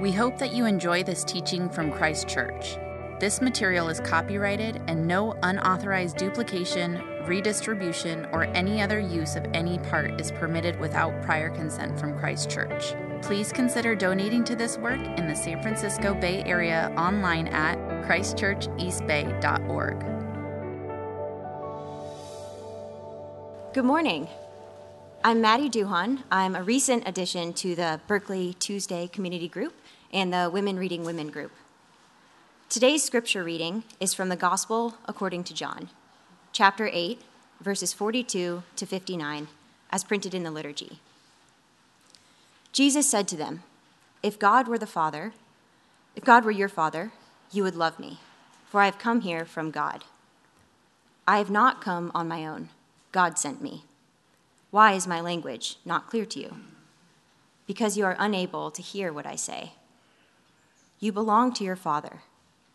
We hope that you enjoy this teaching from Christ Church. This material is copyrighted, and no unauthorized duplication, redistribution, or any other use of any part is permitted without prior consent from Christ Church. Please consider donating to this work in the San Francisco Bay Area online at christchurcheastbay.org. Good morning. I'm Maddie Duhan. I'm a recent addition to the Berkeley Tuesday community group and the Women Reading Women group. Today's scripture reading is from the Gospel according to John, chapter 8, verses 42 to 59, as printed in the liturgy. Jesus said to them, If God were the Father, if God were your Father, you would love me, for I have come here from God. I have not come on my own, God sent me. Why is my language not clear to you? Because you are unable to hear what I say. You belong to your father,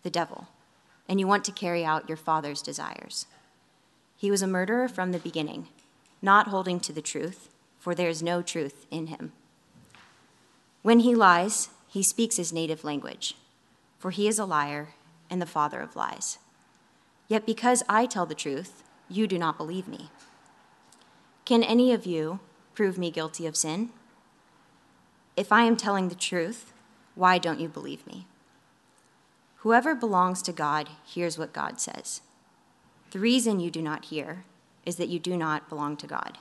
the devil, and you want to carry out your father's desires. He was a murderer from the beginning, not holding to the truth, for there is no truth in him. When he lies, he speaks his native language, for he is a liar and the father of lies. Yet because I tell the truth, you do not believe me. Can any of you prove me guilty of sin? If I am telling the truth, why don't you believe me? Whoever belongs to God hears what God says. The reason you do not hear is that you do not belong to God.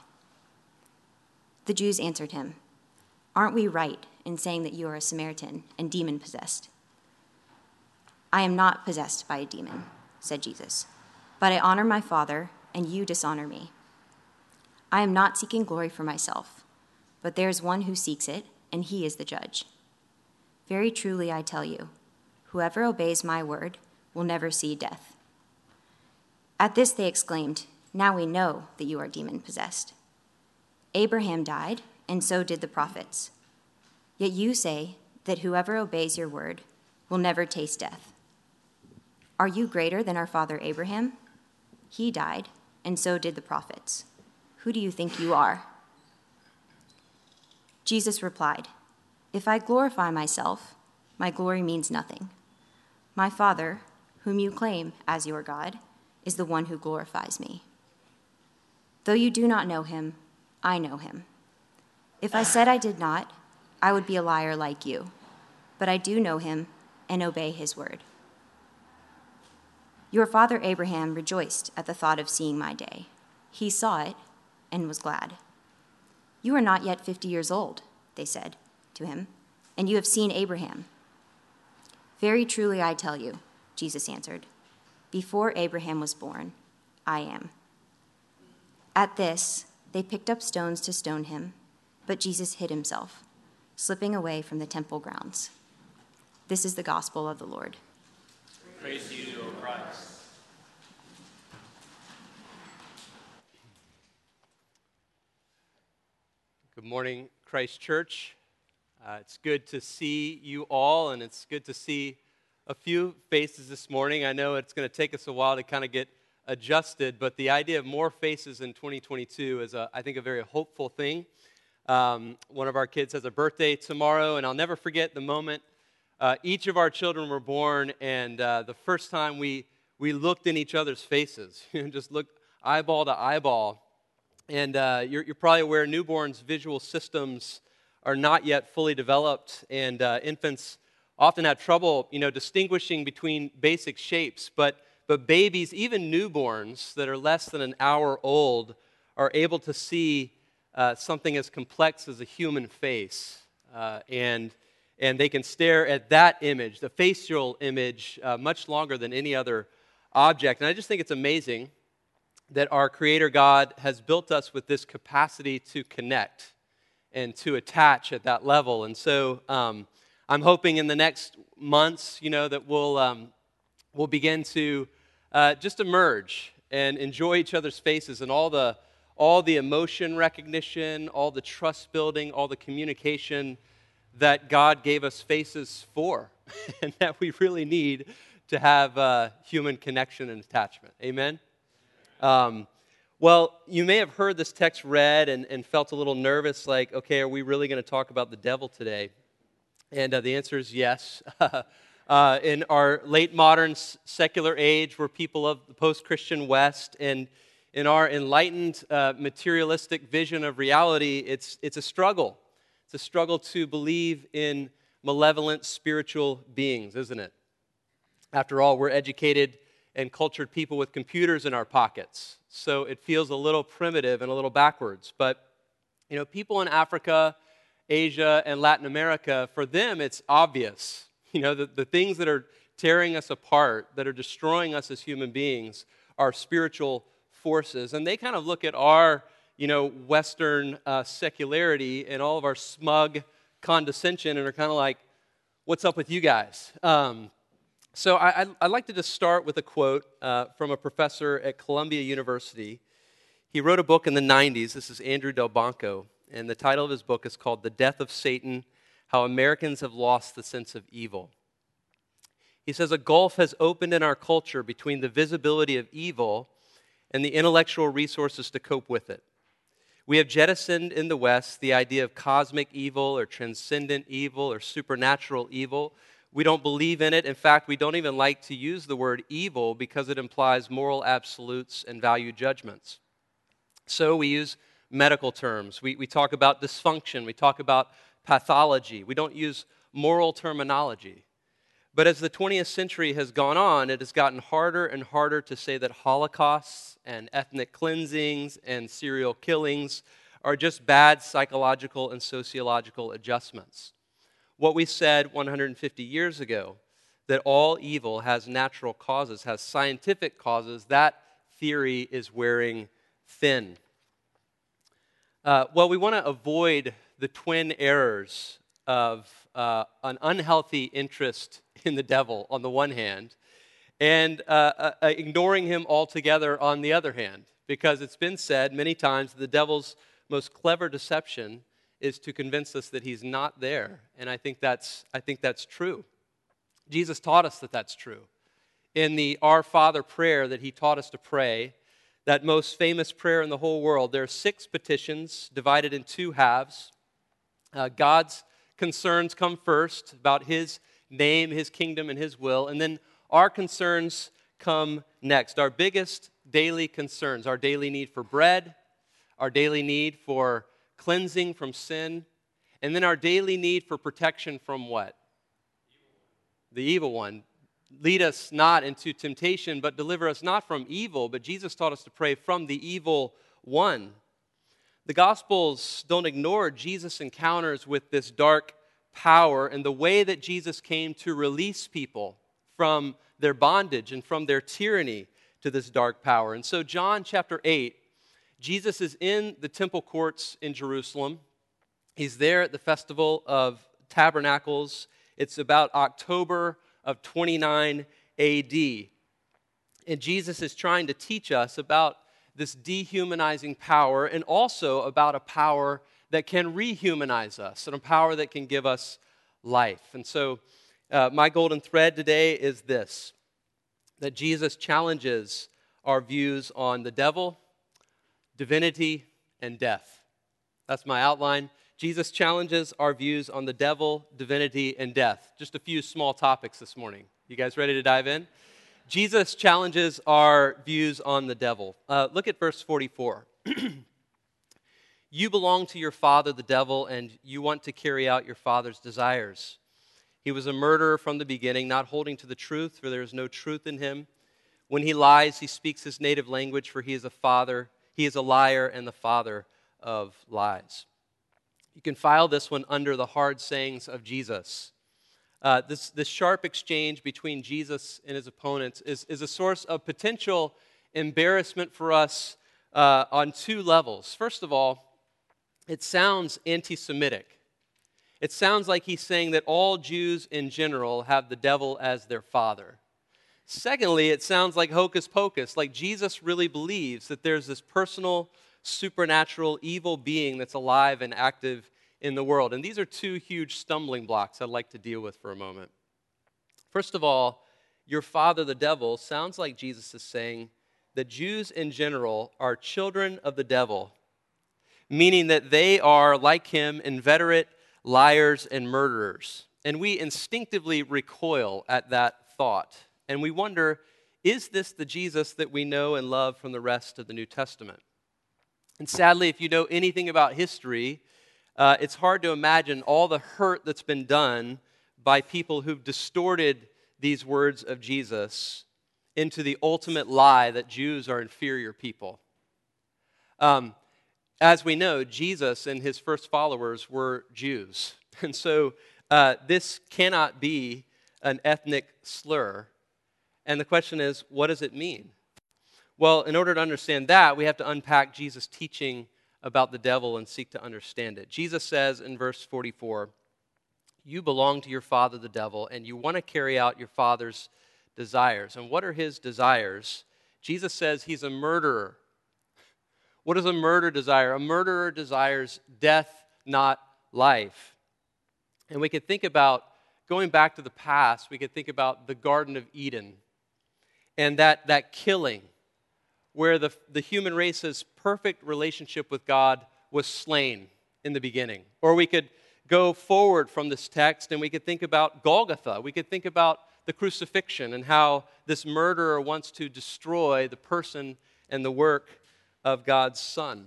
The Jews answered him, Aren't we right in saying that you are a Samaritan and demon possessed? I am not possessed by a demon, said Jesus, but I honor my Father, and you dishonor me. I am not seeking glory for myself, but there is one who seeks it, and he is the judge. Very truly, I tell you, whoever obeys my word will never see death. At this they exclaimed, Now we know that you are demon possessed. Abraham died, and so did the prophets. Yet you say that whoever obeys your word will never taste death. Are you greater than our father Abraham? He died, and so did the prophets. Who do you think you are? Jesus replied, if I glorify myself, my glory means nothing. My Father, whom you claim as your God, is the one who glorifies me. Though you do not know him, I know him. If I said I did not, I would be a liar like you. But I do know him and obey his word. Your father Abraham rejoiced at the thought of seeing my day. He saw it and was glad. You are not yet fifty years old, they said to him, and you have seen Abraham. Very truly I tell you, Jesus answered, before Abraham was born, I am. At this, they picked up stones to stone him, but Jesus hid himself, slipping away from the temple grounds. This is the gospel of the Lord. Praise to you, O Christ. Good morning, Christ Church. Uh, it's good to see you all, and it's good to see a few faces this morning. I know it's going to take us a while to kind of get adjusted, but the idea of more faces in 2022 is, a, I think, a very hopeful thing. Um, one of our kids has a birthday tomorrow, and I'll never forget the moment uh, each of our children were born, and uh, the first time we, we looked in each other's faces, just looked eyeball to eyeball. And uh, you're, you're probably aware newborns' visual systems are not yet fully developed, and uh, infants often have trouble, you know, distinguishing between basic shapes. But, but babies, even newborns that are less than an hour old, are able to see uh, something as complex as a human face. Uh, and, and they can stare at that image, the facial image, uh, much longer than any other object. And I just think it's amazing that our Creator God has built us with this capacity to connect and to attach at that level. And so um, I'm hoping in the next months, you know, that we'll, um, we'll begin to uh, just emerge and enjoy each other's faces and all the, all the emotion recognition, all the trust building, all the communication that God gave us faces for and that we really need to have uh, human connection and attachment. Amen? Um, well, you may have heard this text read and, and felt a little nervous, like, okay, are we really going to talk about the devil today? And uh, the answer is yes. uh, in our late modern secular age, we're people of the post Christian West, and in our enlightened uh, materialistic vision of reality, it's, it's a struggle. It's a struggle to believe in malevolent spiritual beings, isn't it? After all, we're educated and cultured people with computers in our pockets, so it feels a little primitive and a little backwards. But, you know, people in Africa, Asia, and Latin America, for them, it's obvious. You know, the, the things that are tearing us apart, that are destroying us as human beings, are spiritual forces. And they kind of look at our, you know, Western uh, secularity and all of our smug condescension and are kind of like, what's up with you guys? Um, so I, would like to just start with a quote uh, from a professor at Columbia University. He wrote a book in the 90s. This is Andrew Delbanco. And the title of his book is called The Death of Satan How Americans Have Lost the Sense of Evil. He says, A gulf has opened in our culture between the visibility of evil and the intellectual resources to cope with it. We have jettisoned in the West the idea of cosmic evil or transcendent evil or supernatural evil. We don't believe in it. In fact, we don't even like to use the word evil because it implies moral absolutes and value judgments. So we use medical terms. We, we talk about dysfunction. We talk about pathology. We don't use moral terminology. But as the 20th century has gone on, it has gotten harder and harder to say that holocausts and ethnic cleansings and serial killings are just bad psychological and sociological adjustments. What we said 150 years ago, that all evil has natural causes, has scientific causes, that theory is wearing thin. Uh, well, we want to avoid the twin errors of uh, an unhealthy interest in the devil on the one hand, and uh, uh, uh, ignoring him altogether on the other hand. Because it's been said many times that the devil's most clever deception is to convince us that he's not there. And I think that's, I think that's true. Jesus taught us that that's true. In the Our Father prayer that he taught us to pray, that most famous prayer in the whole world, there are six petitions divided in two halves. Uh, God's concerns come first about his name, his kingdom, and his will. And then our concerns come next. Our biggest daily concerns, our daily need for bread, our daily need for cleansing from sin, and then our daily need for protection from what? The evil one. Lead us not into temptation, but deliver us not from evil. But Jesus taught us to pray from the evil one. The Gospels don't ignore Jesus' encounters with this dark power and the way that Jesus came to release people from their bondage and from their tyranny to this dark power. And so, John chapter 8, Jesus is in the temple courts in Jerusalem. He's there at the festival of tabernacles. It's about October of 29 AD. And Jesus is trying to teach us about this dehumanizing power and also about a power that can rehumanize us and a power that can give us life. And so, uh, my golden thread today is this that Jesus challenges our views on the devil, divinity, and death. That's my outline. Jesus challenges our views on the devil, divinity, and death. Just a few small topics this morning. You guys ready to dive in? Jesus challenges our views on the devil. Uh, look at verse 44. You belong to your father, the devil, and you want to carry out your father's desires. He was a murderer from the beginning, not holding to the truth, for there is no truth in him. When he lies, he speaks his native language, for he is a father. He is a liar and the father of lies. You can file this one under the hard sayings of Jesus. Uh, this, this sharp exchange between Jesus and his opponents is, is a source of potential embarrassment for us uh, on two levels. First of all, it sounds anti Semitic. It sounds like he's saying that all Jews in general have the devil as their father. Secondly, it sounds like hocus pocus, like Jesus really believes that there's this personal, supernatural, evil being that's alive and active in the world. And these are two huge stumbling blocks I'd like to deal with for a moment. First of all, your father, the devil, sounds like Jesus is saying that Jews in general are children of the devil meaning that they are, like him, inveterate liars and murderers. And we instinctively recoil at that thought. And we wonder is this the Jesus that we know and love from the rest of the New Testament? And sadly, if you know anything about history, uh, it's hard to imagine all the hurt that's been done by people who've distorted these words of Jesus into the ultimate lie that Jews are inferior people. Um, as we know, Jesus and his first followers were Jews. And so uh, this cannot be an ethnic slur. And the question is, what does it mean? Well, in order to understand that, we have to unpack Jesus' teaching about the devil and seek to understand it. Jesus says in verse 44 You belong to your father, the devil, and you want to carry out your father's desires. And what are his desires? Jesus says he's a murderer. What does a murderer desire? A murderer desires death, not life. And we could think about going back to the past, we could think about the Garden of Eden and that, that killing where the, the human race's perfect relationship with God was slain in the beginning. Or we could go forward from this text and we could think about Golgotha. We could think about the crucifixion and how this murderer wants to destroy the person and the work of God's Son.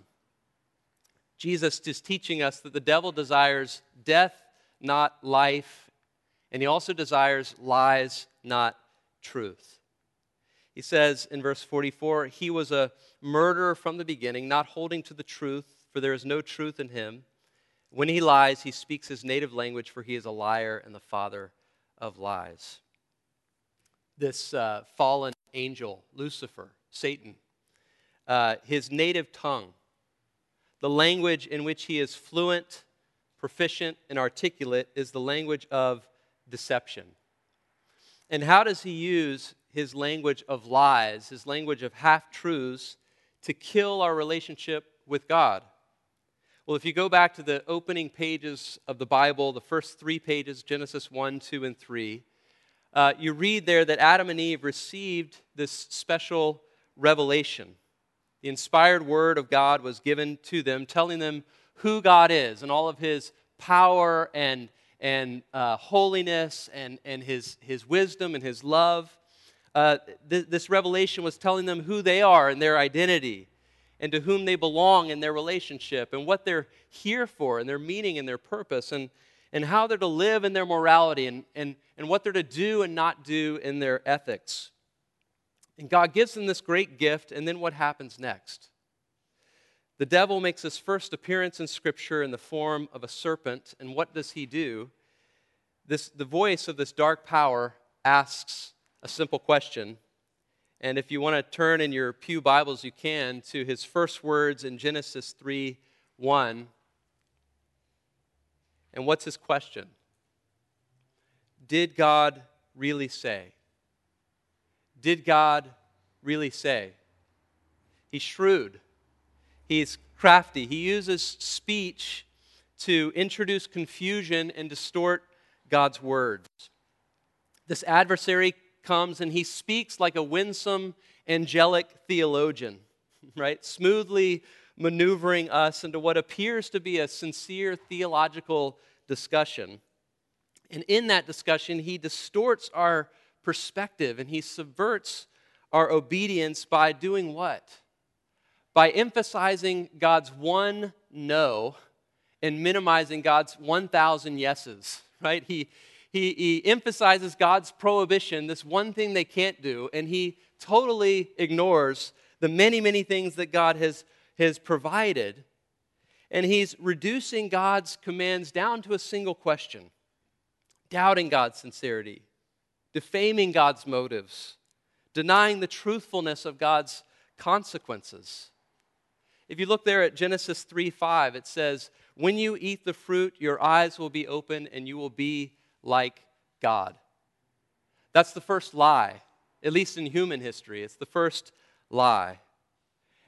Jesus is teaching us that the devil desires death, not life, and he also desires lies, not truth. He says in verse 44 He was a murderer from the beginning, not holding to the truth, for there is no truth in him. When he lies, he speaks his native language, for he is a liar and the father of lies. This uh, fallen angel, Lucifer, Satan, uh, his native tongue, the language in which he is fluent, proficient, and articulate, is the language of deception. And how does he use his language of lies, his language of half truths, to kill our relationship with God? Well, if you go back to the opening pages of the Bible, the first three pages, Genesis 1, 2, and 3, uh, you read there that Adam and Eve received this special revelation. The inspired word of God was given to them, telling them who God is and all of his power and, and uh, holiness and, and his, his wisdom and his love uh, th- this revelation was telling them who they are and their identity and to whom they belong in their relationship and what they're here for and their meaning and their purpose and, and how they're to live in their morality and, and, and what they're to do and not do in their ethics. And God gives them this great gift, and then what happens next? The devil makes his first appearance in Scripture in the form of a serpent, and what does he do? This, the voice of this dark power asks a simple question. And if you want to turn in your Pew Bibles, you can to his first words in Genesis 3 1. And what's his question? Did God really say? Did God really say? He's shrewd, he's crafty. He uses speech to introduce confusion and distort God's words. This adversary comes and he speaks like a winsome, angelic theologian, right? Smoothly maneuvering us into what appears to be a sincere theological discussion. And in that discussion, he distorts our perspective and he subverts our obedience by doing what? By emphasizing God's one no and minimizing God's 1,000 yeses, right? He, he, he emphasizes God's prohibition, this one thing they can't do, and he totally ignores the many, many things that God has, has provided. And he's reducing God's commands down to a single question doubting God's sincerity, defaming God's motives, denying the truthfulness of God's consequences. If you look there at Genesis 3 5, it says, When you eat the fruit, your eyes will be open and you will be like God. That's the first lie, at least in human history. It's the first lie.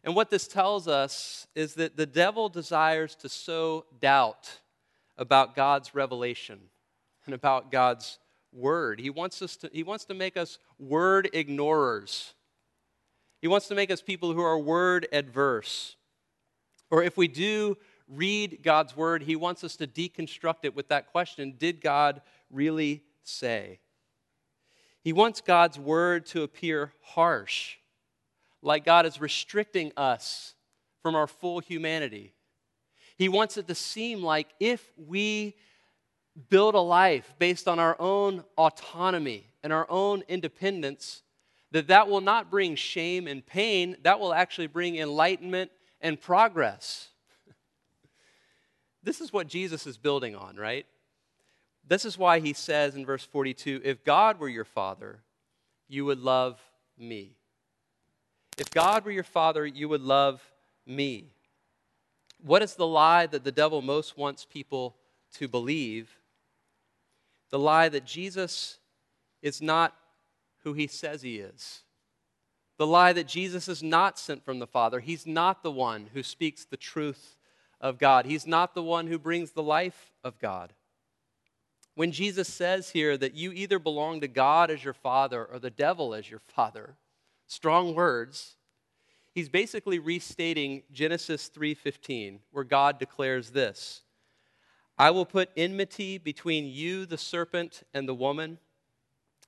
And what this tells us is that the devil desires to sow doubt about God's revelation and about God's word. He wants, us to, he wants to make us word ignorers. He wants to make us people who are word adverse. Or if we do read God's word, he wants us to deconstruct it with that question Did God really say? He wants God's word to appear harsh, like God is restricting us from our full humanity. He wants it to seem like if we build a life based on our own autonomy and our own independence, that that will not bring shame and pain, that will actually bring enlightenment and progress. this is what Jesus is building on, right? This is why he says in verse 42 if God were your father, you would love me. If God were your father, you would love me. What is the lie that the devil most wants people to believe? The lie that Jesus is not who he says he is. The lie that Jesus is not sent from the Father. He's not the one who speaks the truth of God. He's not the one who brings the life of God. When Jesus says here that you either belong to God as your father or the devil as your father, strong words, he's basically restating Genesis 3:15 where God declares this: I will put enmity between you the serpent and the woman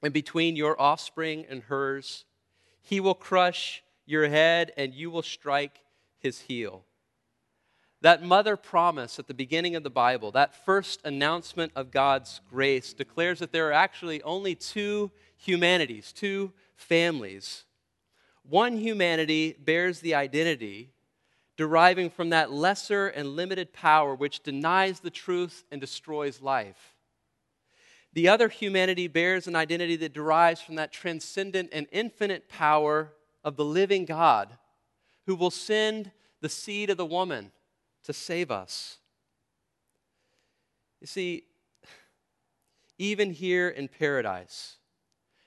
and between your offspring and hers. He will crush your head and you will strike his heel. That mother promise at the beginning of the Bible, that first announcement of God's grace, declares that there are actually only two humanities, two families. One humanity bears the identity deriving from that lesser and limited power which denies the truth and destroys life. The other humanity bears an identity that derives from that transcendent and infinite power of the living God who will send the seed of the woman to save us. You see, even here in paradise,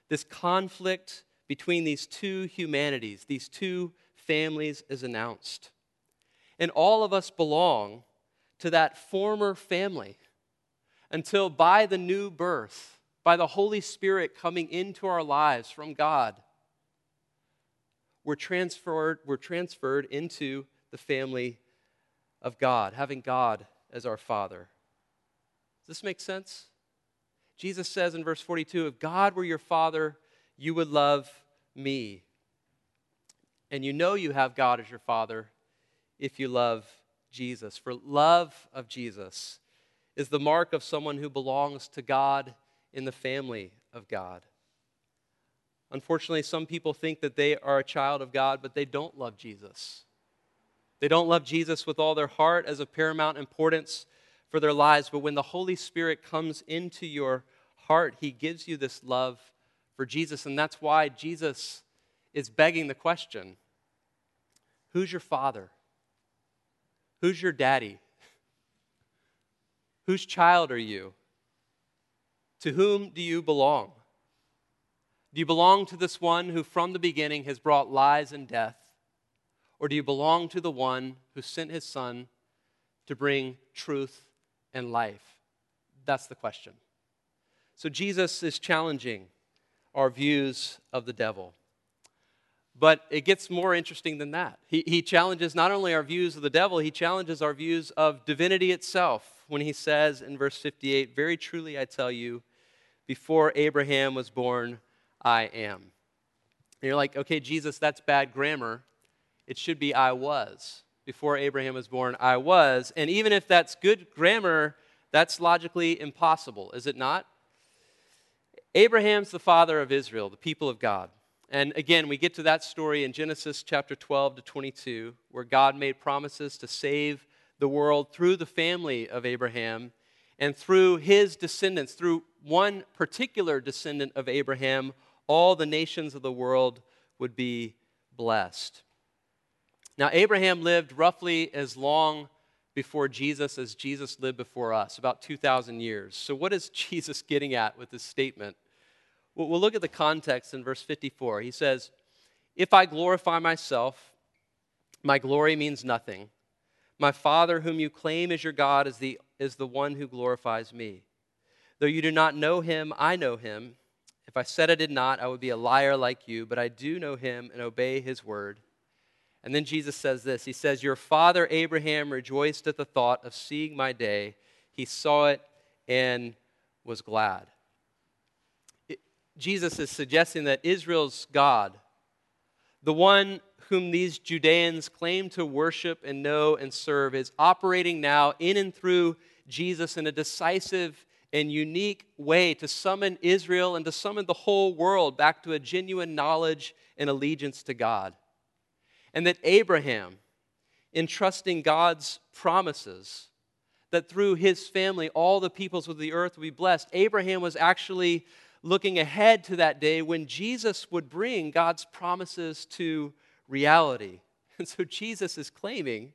this conflict between these two humanities, these two families, is announced. And all of us belong to that former family until by the new birth, by the Holy Spirit coming into our lives from God, we're transferred, we're transferred into the family of God, having God as our Father. Does this make sense? Jesus says in verse 42 If God were your Father, you would love me. And you know you have God as your Father if you love Jesus. For love of Jesus is the mark of someone who belongs to God in the family of God. Unfortunately, some people think that they are a child of God, but they don't love Jesus. They don't love Jesus with all their heart as of paramount importance for their lives. But when the Holy Spirit comes into your heart, He gives you this love for Jesus. And that's why Jesus is begging the question Who's your father? Who's your daddy? Whose child are you? To whom do you belong? Do you belong to this one who from the beginning has brought lies and death? Or do you belong to the one who sent his son to bring truth and life? That's the question. So Jesus is challenging our views of the devil. But it gets more interesting than that. He, he challenges not only our views of the devil, he challenges our views of divinity itself when he says in verse 58 Very truly I tell you, before Abraham was born, I am. And you're like, okay, Jesus, that's bad grammar. It should be I was. Before Abraham was born, I was. And even if that's good grammar, that's logically impossible, is it not? Abraham's the father of Israel, the people of God. And again, we get to that story in Genesis chapter 12 to 22, where God made promises to save the world through the family of Abraham and through his descendants, through one particular descendant of Abraham, all the nations of the world would be blessed. Now, Abraham lived roughly as long before Jesus as Jesus lived before us, about 2,000 years. So, what is Jesus getting at with this statement? Well, we'll look at the context in verse 54. He says, If I glorify myself, my glory means nothing. My Father, whom you claim as your God, is the, is the one who glorifies me. Though you do not know him, I know him. If I said I did not, I would be a liar like you, but I do know him and obey his word. And then Jesus says this He says, Your father Abraham rejoiced at the thought of seeing my day. He saw it and was glad. It, Jesus is suggesting that Israel's God, the one whom these Judeans claim to worship and know and serve, is operating now in and through Jesus in a decisive and unique way to summon Israel and to summon the whole world back to a genuine knowledge and allegiance to God. And that Abraham, in trusting God's promises, that through his family all the peoples of the earth would be blessed, Abraham was actually looking ahead to that day when Jesus would bring God's promises to reality. And so Jesus is claiming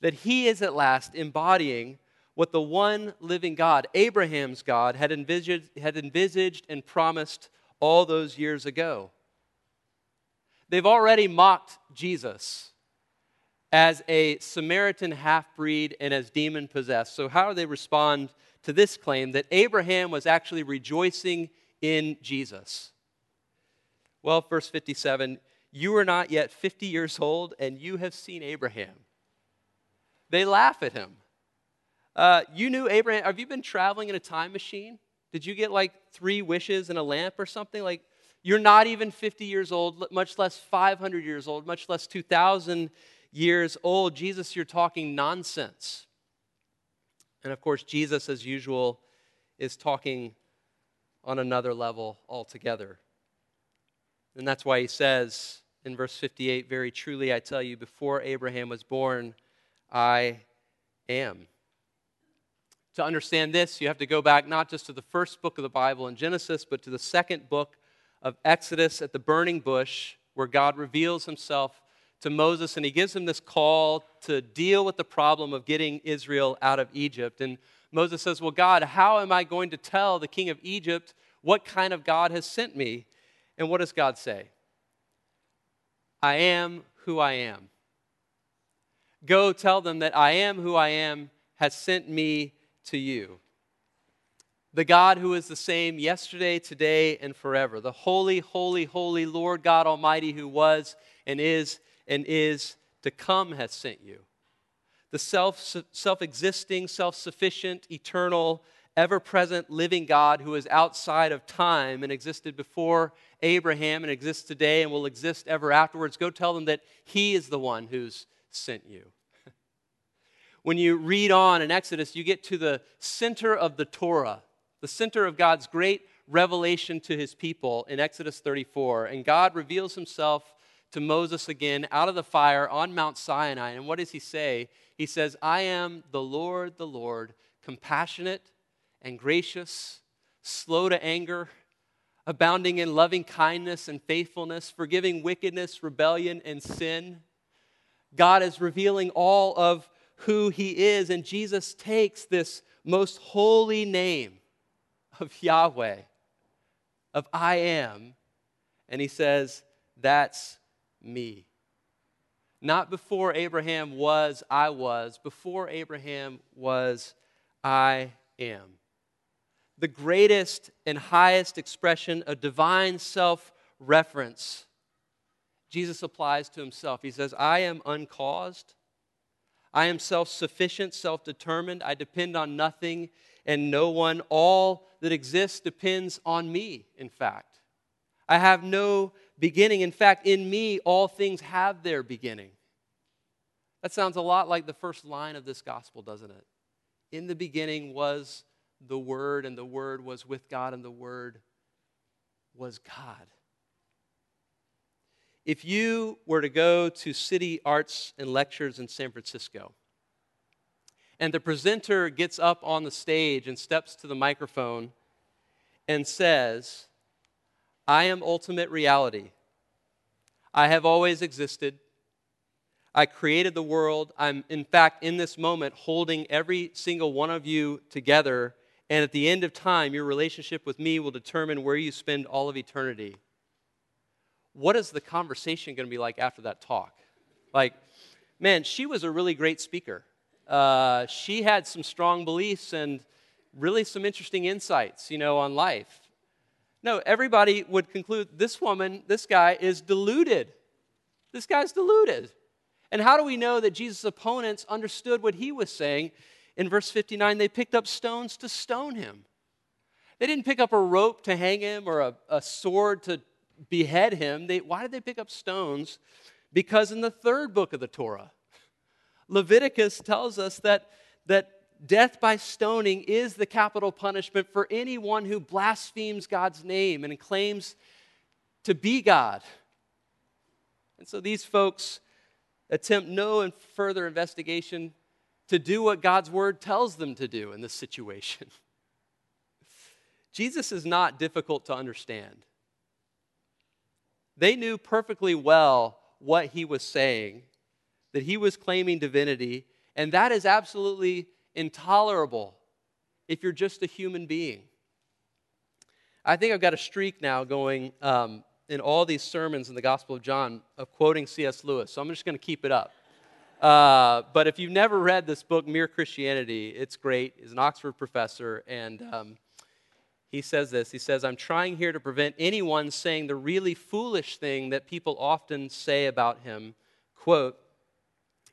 that he is at last embodying what the one living God, Abraham's God, had envisaged, had envisaged and promised all those years ago. They've already mocked Jesus as a Samaritan half breed and as demon possessed. So, how do they respond to this claim that Abraham was actually rejoicing in Jesus? Well, verse 57 You are not yet 50 years old, and you have seen Abraham. They laugh at him. Uh, you knew Abraham. Have you been traveling in a time machine? Did you get like three wishes and a lamp or something? Like, you're not even 50 years old, much less 500 years old, much less 2,000 years old. Jesus, you're talking nonsense. And of course, Jesus, as usual, is talking on another level altogether. And that's why he says in verse 58 Very truly, I tell you, before Abraham was born, I am. To understand this, you have to go back not just to the first book of the Bible in Genesis, but to the second book of Exodus at the burning bush, where God reveals himself to Moses and he gives him this call to deal with the problem of getting Israel out of Egypt. And Moses says, Well, God, how am I going to tell the king of Egypt what kind of God has sent me? And what does God say? I am who I am. Go tell them that I am who I am has sent me to you. The God who is the same yesterday, today, and forever. The holy, holy, holy Lord God Almighty who was and is and is to come has sent you. The self existing, self sufficient, eternal, ever present, living God who is outside of time and existed before Abraham and exists today and will exist ever afterwards. Go tell them that He is the one who's sent you when you read on in Exodus, you get to the center of the Torah, the center of God's great revelation to his people in Exodus 34. And God reveals himself to Moses again out of the fire on Mount Sinai. And what does he say? He says, I am the Lord, the Lord, compassionate and gracious, slow to anger, abounding in loving kindness and faithfulness, forgiving wickedness, rebellion, and sin. God is revealing all of who he is. And Jesus takes this most holy name of Yahweh, of I am, and he says, That's me. Not before Abraham was, I was. Before Abraham was, I am. The greatest and highest expression of divine self reference Jesus applies to himself. He says, I am uncaused. I am self sufficient, self determined. I depend on nothing and no one. All that exists depends on me, in fact. I have no beginning. In fact, in me, all things have their beginning. That sounds a lot like the first line of this gospel, doesn't it? In the beginning was the Word, and the Word was with God, and the Word was God. If you were to go to City Arts and Lectures in San Francisco, and the presenter gets up on the stage and steps to the microphone and says, I am ultimate reality. I have always existed. I created the world. I'm, in fact, in this moment, holding every single one of you together. And at the end of time, your relationship with me will determine where you spend all of eternity what is the conversation going to be like after that talk? Like, man, she was a really great speaker. Uh, she had some strong beliefs and really some interesting insights, you know, on life. No, everybody would conclude this woman, this guy is deluded. This guy's deluded. And how do we know that Jesus' opponents understood what he was saying? In verse 59, they picked up stones to stone him. They didn't pick up a rope to hang him or a, a sword to behead him. They, why did they pick up stones? Because in the third book of the Torah, Leviticus tells us that, that death by stoning is the capital punishment for anyone who blasphemes God's name and claims to be God. And so these folks attempt no further investigation to do what God's word tells them to do in this situation. Jesus is not difficult to understand. They knew perfectly well what he was saying, that he was claiming divinity, and that is absolutely intolerable if you're just a human being. I think I've got a streak now going um, in all these sermons in the Gospel of John of quoting C.S. Lewis, so I'm just going to keep it up. Uh, but if you've never read this book, Mere Christianity, it's great. He's an Oxford professor, and um, he says this He says, I'm trying here to prevent anyone saying the really foolish thing that people often say about him. Quote,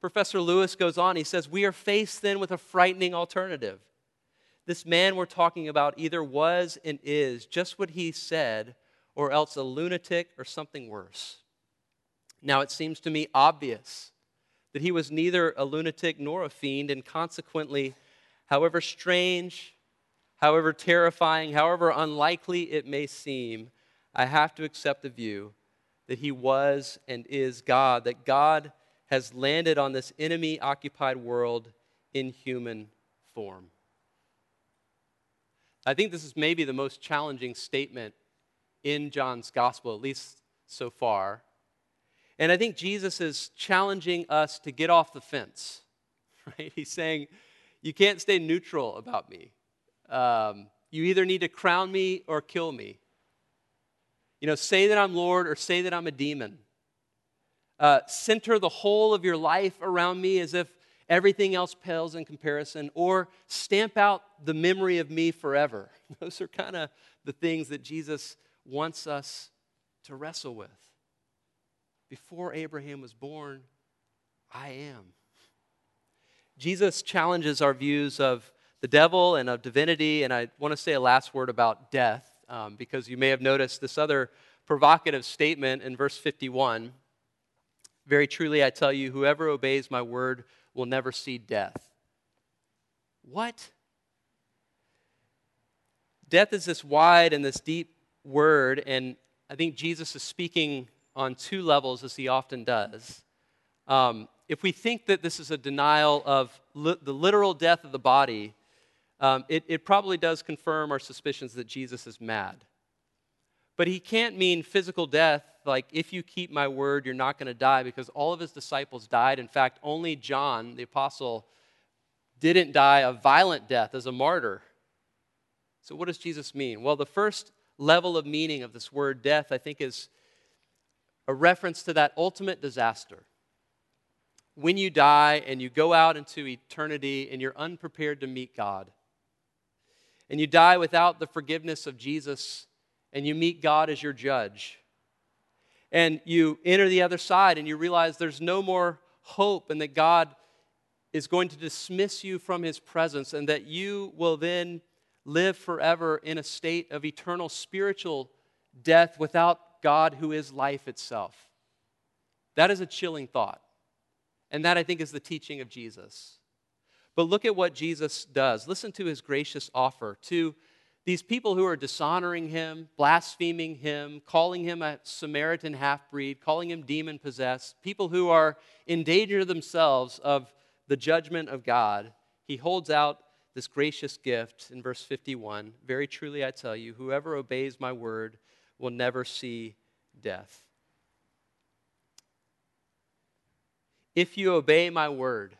Professor Lewis goes on, he says, We are faced then with a frightening alternative. This man we're talking about either was and is just what he said, or else a lunatic or something worse. Now, it seems to me obvious that he was neither a lunatic nor a fiend, and consequently, however strange, however terrifying, however unlikely it may seem, I have to accept the view that he was and is God, that God has landed on this enemy occupied world in human form. I think this is maybe the most challenging statement in John's gospel, at least so far. And I think Jesus is challenging us to get off the fence, right? He's saying, You can't stay neutral about me. Um, you either need to crown me or kill me. You know, say that I'm Lord or say that I'm a demon uh, center the whole of your life around me as if everything else pales in comparison, or stamp out the memory of me forever. Those are kind of the things that Jesus wants us to wrestle with. Before Abraham was born, I am. Jesus challenges our views of the devil and of divinity, and I want to say a last word about death, um, because you may have noticed this other provocative statement in verse 51 very truly, I tell you, whoever obeys my word will never see death. What? Death is this wide and this deep word, and I think Jesus is speaking on two levels, as he often does. Um, if we think that this is a denial of li- the literal death of the body, um, it, it probably does confirm our suspicions that Jesus is mad. But he can't mean physical death, like, if you keep my word, you're not going to die, because all of his disciples died. In fact, only John, the apostle, didn't die a violent death as a martyr. So, what does Jesus mean? Well, the first level of meaning of this word death, I think, is a reference to that ultimate disaster. When you die and you go out into eternity and you're unprepared to meet God, and you die without the forgiveness of Jesus and you meet God as your judge. And you enter the other side and you realize there's no more hope and that God is going to dismiss you from his presence and that you will then live forever in a state of eternal spiritual death without God who is life itself. That is a chilling thought. And that, I think, is the teaching of Jesus. But look at what Jesus does. Listen to his gracious offer to These people who are dishonoring him, blaspheming him, calling him a Samaritan half breed, calling him demon possessed, people who are in danger themselves of the judgment of God, he holds out this gracious gift in verse 51 Very truly I tell you, whoever obeys my word will never see death. If you obey my word,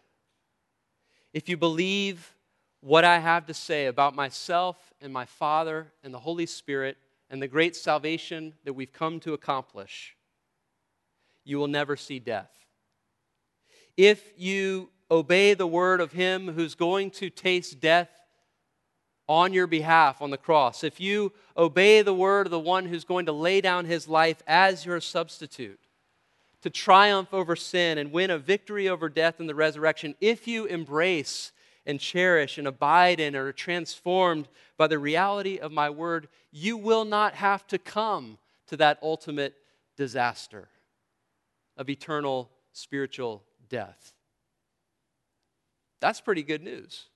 if you believe what I have to say about myself and my Father and the Holy Spirit and the great salvation that we've come to accomplish, you will never see death. If you obey the word of Him who's going to taste death on your behalf on the cross, if you obey the word of the one who's going to lay down his life as your substitute to triumph over sin and win a victory over death in the resurrection, if you embrace and cherish and abide in or transformed by the reality of my word, you will not have to come to that ultimate disaster of eternal spiritual death. That's pretty good news.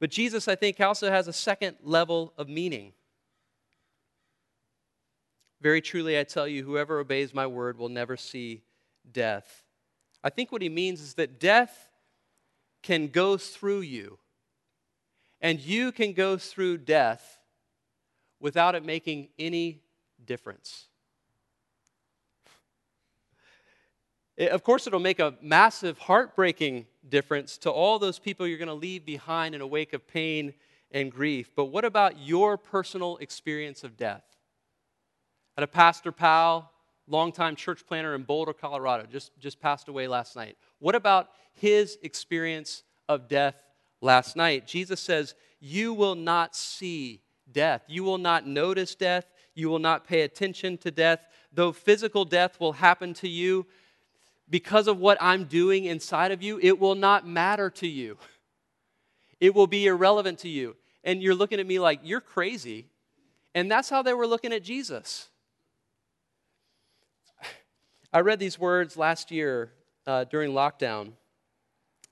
But Jesus, I think, also has a second level of meaning. Very truly, I tell you, whoever obeys my word will never see death. I think what he means is that death can go through you, and you can go through death without it making any difference. It, of course, it'll make a massive, heartbreaking difference to all those people you're going to leave behind in a wake of pain and grief. But what about your personal experience of death? Had a pastor pal, longtime church planter in Boulder, Colorado, just, just passed away last night. What about his experience of death last night? Jesus says, You will not see death. You will not notice death. You will not pay attention to death. Though physical death will happen to you, because of what I'm doing inside of you, it will not matter to you. It will be irrelevant to you. And you're looking at me like, you're crazy. And that's how they were looking at Jesus. I read these words last year uh, during lockdown.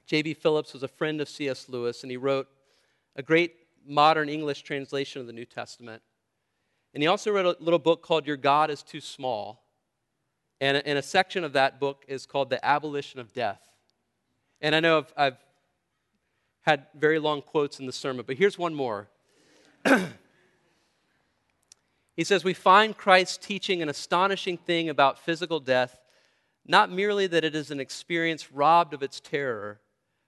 J.B. Phillips was a friend of C.S. Lewis, and he wrote a great modern English translation of the New Testament. And he also wrote a little book called Your God is Too Small. And, and a section of that book is called The Abolition of Death. And I know I've, I've had very long quotes in the sermon, but here's one more. he says, We find Christ teaching an astonishing thing about physical death, not merely that it is an experience robbed of its terror,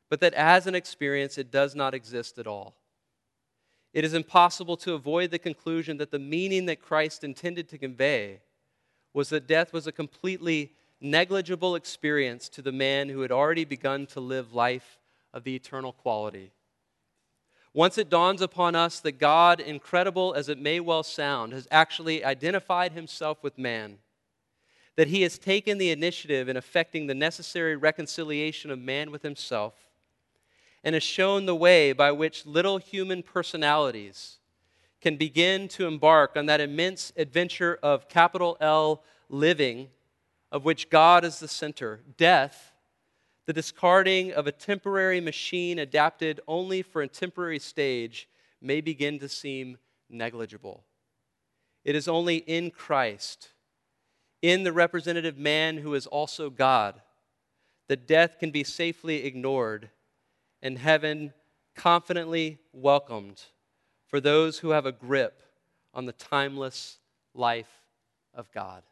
but that as an experience it does not exist at all. It is impossible to avoid the conclusion that the meaning that Christ intended to convey was that death was a completely negligible experience to the man who had already begun to live life of the eternal quality. Once it dawns upon us that God, incredible as it may well sound, has actually identified himself with man, that he has taken the initiative in effecting the necessary reconciliation of man with himself, and has shown the way by which little human personalities can begin to embark on that immense adventure of capital L living, of which God is the center, death, the discarding of a temporary machine adapted only for a temporary stage, may begin to seem negligible. It is only in Christ, in the representative man who is also God, that death can be safely ignored and heaven confidently welcomed for those who have a grip on the timeless life of God.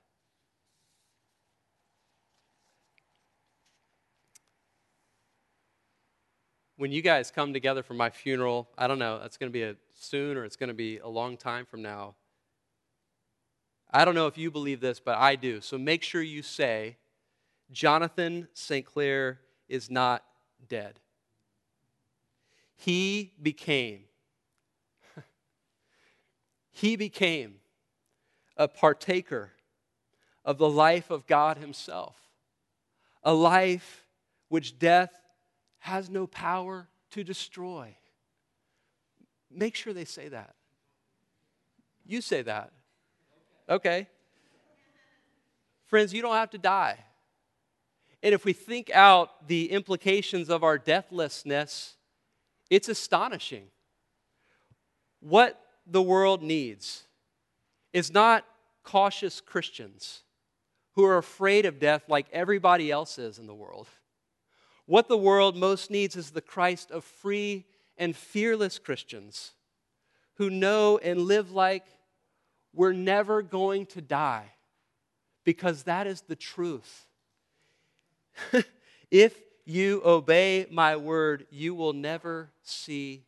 When you guys come together for my funeral, I don't know, that's going to be a soon or it's going to be a long time from now. I don't know if you believe this, but I do. So make sure you say, Jonathan St. Clair is not dead. He became he became a partaker of the life of God Himself, a life which death has no power to destroy. Make sure they say that. You say that. Okay. Friends, you don't have to die. And if we think out the implications of our deathlessness, it's astonishing. What the world needs is not cautious Christians who are afraid of death like everybody else is in the world. What the world most needs is the Christ of free and fearless Christians who know and live like we're never going to die because that is the truth. if you obey my word, you will never see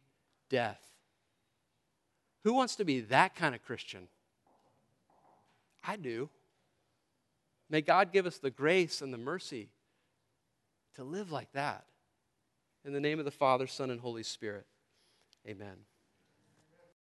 death. Who wants to be that kind of Christian? I do. May God give us the grace and the mercy to live like that. In the name of the Father, Son, and Holy Spirit, amen.